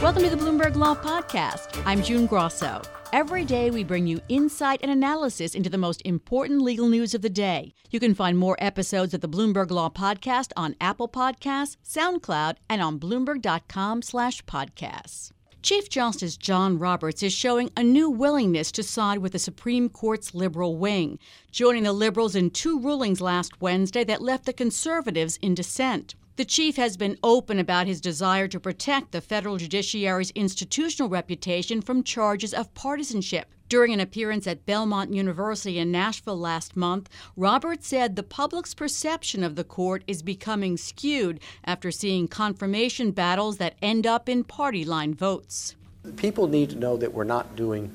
Welcome to the Bloomberg Law Podcast. I'm June Grosso. Every day, we bring you insight and analysis into the most important legal news of the day. You can find more episodes of the Bloomberg Law Podcast on Apple Podcasts, SoundCloud, and on Bloomberg.com/podcasts. Chief Justice John Roberts is showing a new willingness to side with the Supreme Court's liberal wing, joining the liberals in two rulings last Wednesday that left the conservatives in dissent. The chief has been open about his desire to protect the federal judiciary's institutional reputation from charges of partisanship. During an appearance at Belmont University in Nashville last month, Roberts said the public's perception of the court is becoming skewed after seeing confirmation battles that end up in party line votes. People need to know that we're not doing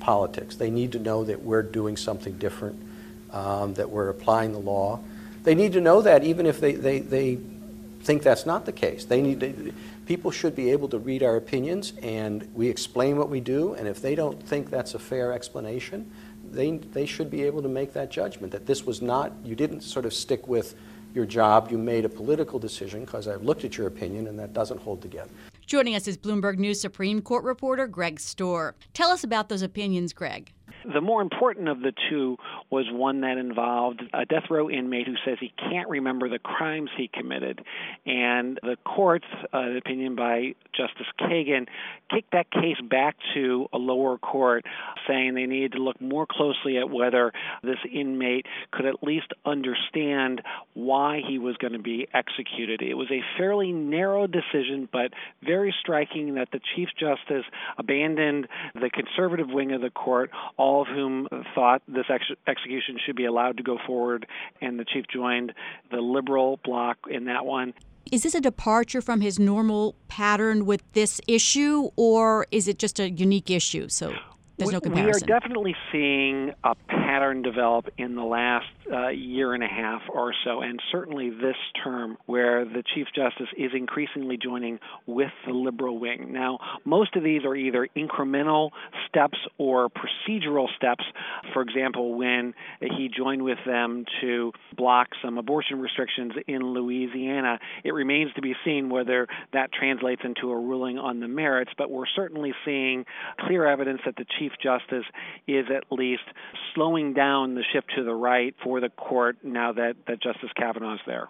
politics. They need to know that we're doing something different, um, that we're applying the law. They need to know that even if they, they, they think that's not the case. They need to, people should be able to read our opinions, and we explain what we do. And if they don't think that's a fair explanation, they they should be able to make that judgment that this was not. You didn't sort of stick with your job. You made a political decision because I've looked at your opinion, and that doesn't hold together. Joining us is Bloomberg News Supreme Court reporter Greg Stohr. Tell us about those opinions, Greg. The more important of the two was one that involved a death row inmate who says he can't remember the crimes he committed. And the court's uh, opinion by Justice Kagan kicked that case back to a lower court, saying they needed to look more closely at whether this inmate could at least understand why he was going to be executed. It was a fairly narrow decision, but very striking that the Chief Justice abandoned the conservative wing of the court, all of whom thought this ex- execution should be allowed to go forward, and the Chief joined the liberal bloc in that one. Is this a departure from his normal pattern with this issue, or is it just a unique issue? So there's no comparison. We are definitely seeing a pattern develop in the last uh, year and a half or so, and certainly this term, where the Chief Justice is increasingly joining with the liberal wing. Now, most of these are either incremental steps or procedural steps. For example, when he joined with them to block some abortion restrictions in Louisiana, it remains to be seen whether that translates into a ruling on the merits, but we're certainly seeing clear evidence that the Chief Justice is at least slowing down the shift to the right for the court now that, that Justice Kavanaugh is there.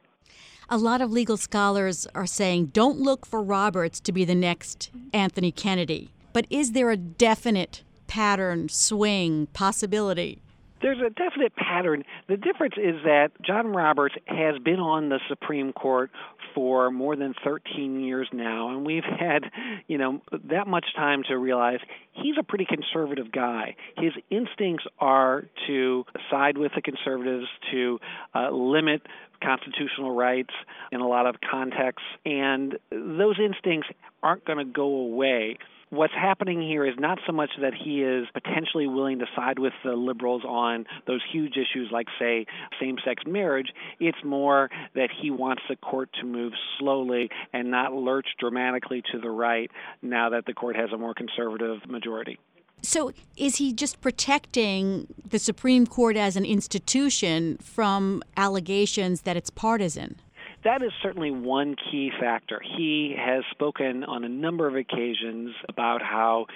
A lot of legal scholars are saying don't look for Roberts to be the next Anthony Kennedy. But is there a definite pattern, swing, possibility? There's a definite pattern. The difference is that John Roberts has been on the Supreme Court for more than 13 years now, and we've had, you know, that much time to realize he's a pretty conservative guy. His instincts are to side with the conservatives, to uh, limit constitutional rights in a lot of contexts, and those instincts aren't going to go away what's happening here is not so much that he is potentially willing to side with the liberals on those huge issues like, say, same sex marriage. It's more that he wants the court to move slowly and not lurch dramatically to the right now that the court has a more conservative majority. So, is he just protecting the Supreme Court as an institution from allegations that it's partisan? That is certainly one key factor. He has spoken on a number of occasions about how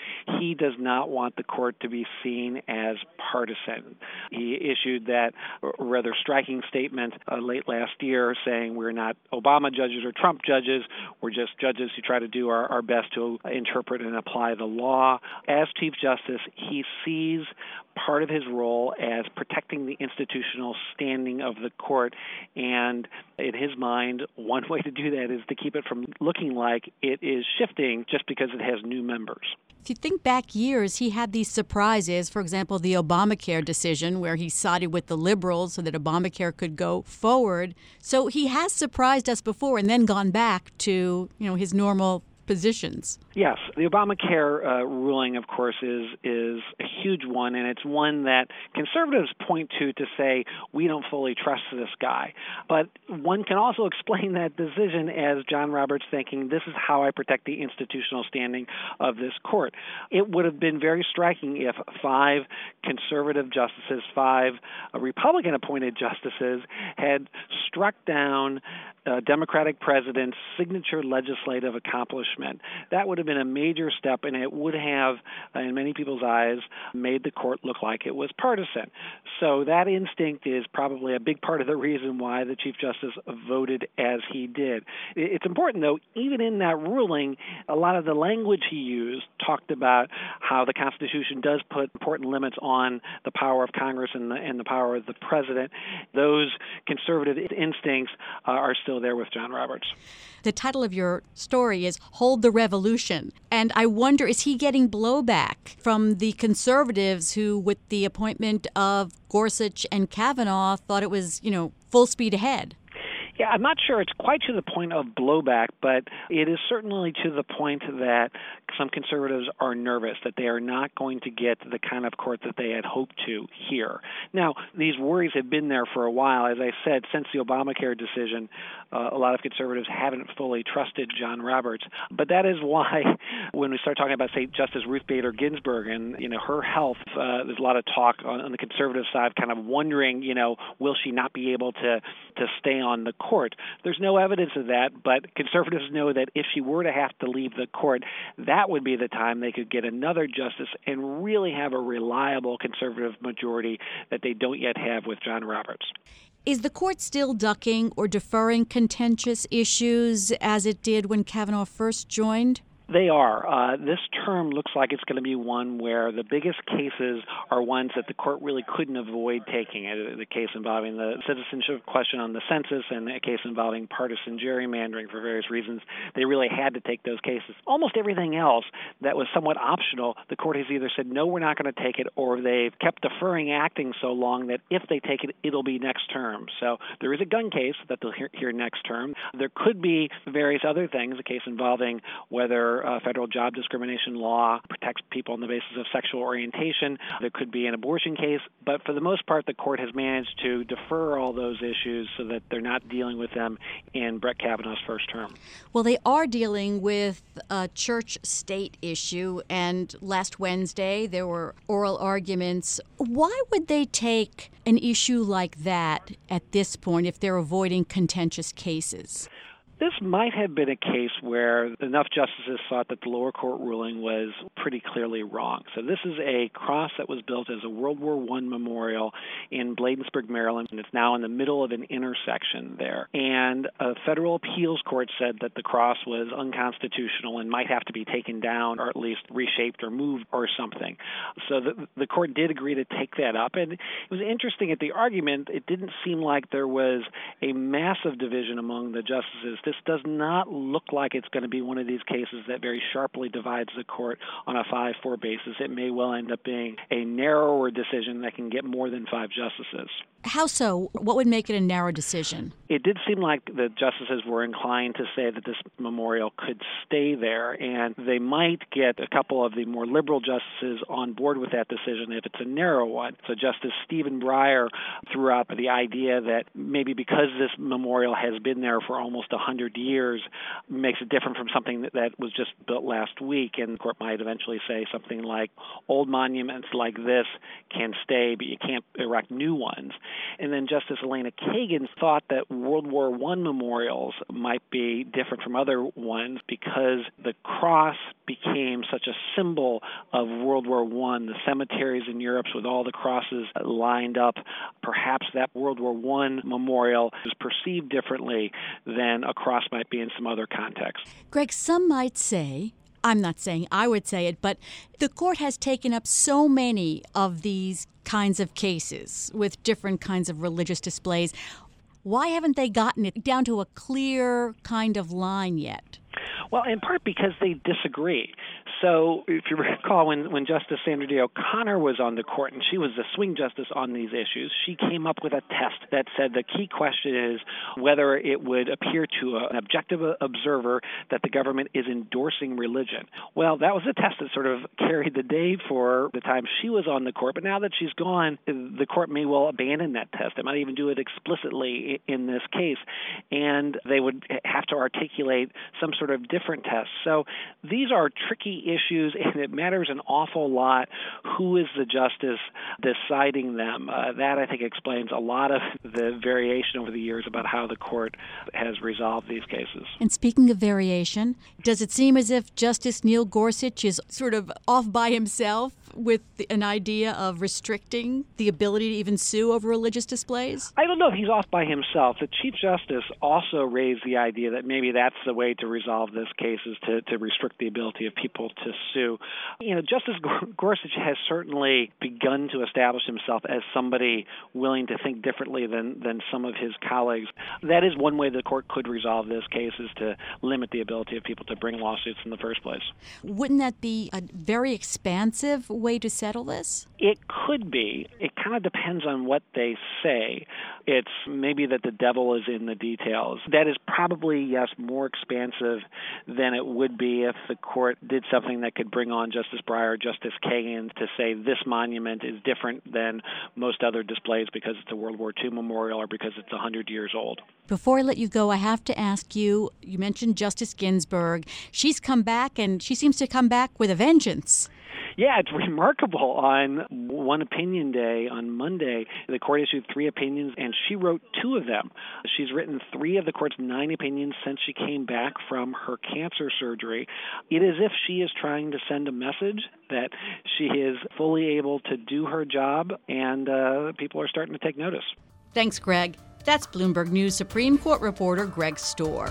he does not want the court to be seen as partisan. He issued that rather striking statement uh, late last year saying we're not Obama judges or Trump judges, we're just judges who try to do our, our best to interpret and apply the law. As Chief Justice, he sees part of his role as protecting the institutional standing of the court. And in his mind, one way to do that is to keep it from looking like it is shifting just because it has new members. If you think back years, he had these surprises. For example, the Obamacare decision, where he sided with the liberals so that Obamacare could go forward. So he has surprised us before and then gone back to you know his normal positions. Yes, the Obamacare uh, ruling, of course, is is a huge one, and it's one that conservatives point to to say we don't fully trust this guy. But one can also explain that decision as John Roberts thinking this is how I protect the institutional standing of this court. It would have been very striking if five conservative justices, five uh, Republican-appointed justices, had struck down uh, Democratic president's signature legislative accomplishment. That would have been a major step, and it would have, in many people's eyes, made the court look like it was partisan. So that instinct is probably a big part of the reason why the Chief Justice voted as he did. It's important, though, even in that ruling, a lot of the language he used talked about how the Constitution does put important limits on the power of Congress and the, and the power of the president. Those conservative instincts uh, are still there with John Roberts. The title of your story is Hold the Revolution. And I wonder is he getting blowback from the conservatives who, with the appointment of Gorsuch and Kavanaugh, thought it was, you know, full speed ahead? Yeah, I'm not sure it's quite to the point of blowback, but it is certainly to the point that some conservatives are nervous that they are not going to get the kind of court that they had hoped to here. Now, these worries have been there for a while. As I said, since the Obamacare decision, uh, a lot of conservatives haven't fully trusted John Roberts. But that is why, when we start talking about, say, Justice Ruth Bader Ginsburg and you know her health, uh, there's a lot of talk on, on the conservative side, kind of wondering, you know, will she not be able to to stay on the court. There's no evidence of that, but conservatives know that if she were to have to leave the court, that would be the time they could get another justice and really have a reliable conservative majority that they don't yet have with John Roberts. Is the court still ducking or deferring contentious issues as it did when Kavanaugh first joined? They are. Uh, this term looks like it's going to be one where the biggest cases are ones that the court really couldn't avoid taking. Uh, the case involving the citizenship question on the census and a case involving partisan gerrymandering for various reasons. They really had to take those cases. Almost everything else that was somewhat optional, the court has either said, no, we're not going to take it, or they've kept deferring acting so long that if they take it, it'll be next term. So there is a gun case that they'll hear, hear next term. There could be various other things, a case involving whether uh, federal job discrimination law protects people on the basis of sexual orientation. There could be an abortion case, but for the most part, the court has managed to defer all those issues so that they're not dealing with them in Brett Kavanaugh's first term. Well, they are dealing with a church state issue, and last Wednesday there were oral arguments. Why would they take an issue like that at this point if they're avoiding contentious cases? This might have been a case where enough justices thought that the lower court ruling was pretty clearly wrong. So this is a cross that was built as a World War I memorial in Bladensburg, Maryland, and it's now in the middle of an intersection there. And a federal appeals court said that the cross was unconstitutional and might have to be taken down or at least reshaped or moved or something. So the, the court did agree to take that up. And it was interesting at the argument, it didn't seem like there was a massive division among the justices this does not look like it's going to be one of these cases that very sharply divides the court on a 5 4 basis. It may well end up being a narrower decision that can get more than five justices. How so? What would make it a narrow decision? It did seem like the justices were inclined to say that this memorial could stay there, and they might get a couple of the more liberal justices on board with that decision if it's a narrow one. So Justice Stephen Breyer threw out the idea that maybe because this memorial has been there for almost 100 years makes it different from something that, that was just built last week, and the court might eventually say something like old monuments like this can stay, but you can't erect new ones. And then Justice Elena Kagan thought that World War I memorials might be different from other ones because the cross became such a symbol of World War I. The cemeteries in Europe with all the crosses lined up, perhaps that World War I memorial is perceived differently than a cross might be in some other context. Greg, some might say I'm not saying I would say it, but the court has taken up so many of these kinds of cases with different kinds of religious displays. Why haven't they gotten it down to a clear kind of line yet? Well, in part because they disagree. So, if you recall, when, when Justice Sandra Day O'Connor was on the court and she was the swing justice on these issues, she came up with a test that said the key question is whether it would appear to an objective observer that the government is endorsing religion. Well, that was a test that sort of carried the day for the time she was on the court, but now that she's gone, the court may well abandon that test. It might even do it explicitly in this case, and they would have to articulate some sort of different test. So, these are tricky issues, and it matters an awful lot who is the justice deciding them. Uh, that, I think, explains a lot of the variation over the years about how the court has resolved these cases. And speaking of variation, does it seem as if Justice Neil Gorsuch is sort of off by himself with an idea of restricting the ability to even sue over religious displays? I don't know if he's off by himself. The Chief Justice also raised the idea that maybe that's the way to resolve this case is to, to restrict the ability of people to sue. You know, Justice Gorsuch has certainly begun to establish himself as somebody willing to think differently than, than some of his colleagues. That is one way the court could resolve this case is to limit the ability of people to bring lawsuits in the first place. Wouldn't that be a very expansive way to settle this? It could be. It kind of depends on what they say. It's maybe that the devil is in the details. That is probably, yes, more expansive than it would be if the court did something that could bring on Justice Breyer, Justice Kagan to say this monument is different than most other displays because it's a World War II memorial or because it's 100 years old. Before I let you go, I have to ask you you mentioned Justice Ginsburg. She's come back and she seems to come back with a vengeance. Yeah, it's remarkable. On one opinion day on Monday, the court issued three opinions, and she wrote two of them. She's written three of the court's nine opinions since she came back from her cancer surgery. It is if she is trying to send a message that she is fully able to do her job, and uh, people are starting to take notice. Thanks, Greg. That's Bloomberg News Supreme Court reporter Greg Stohr.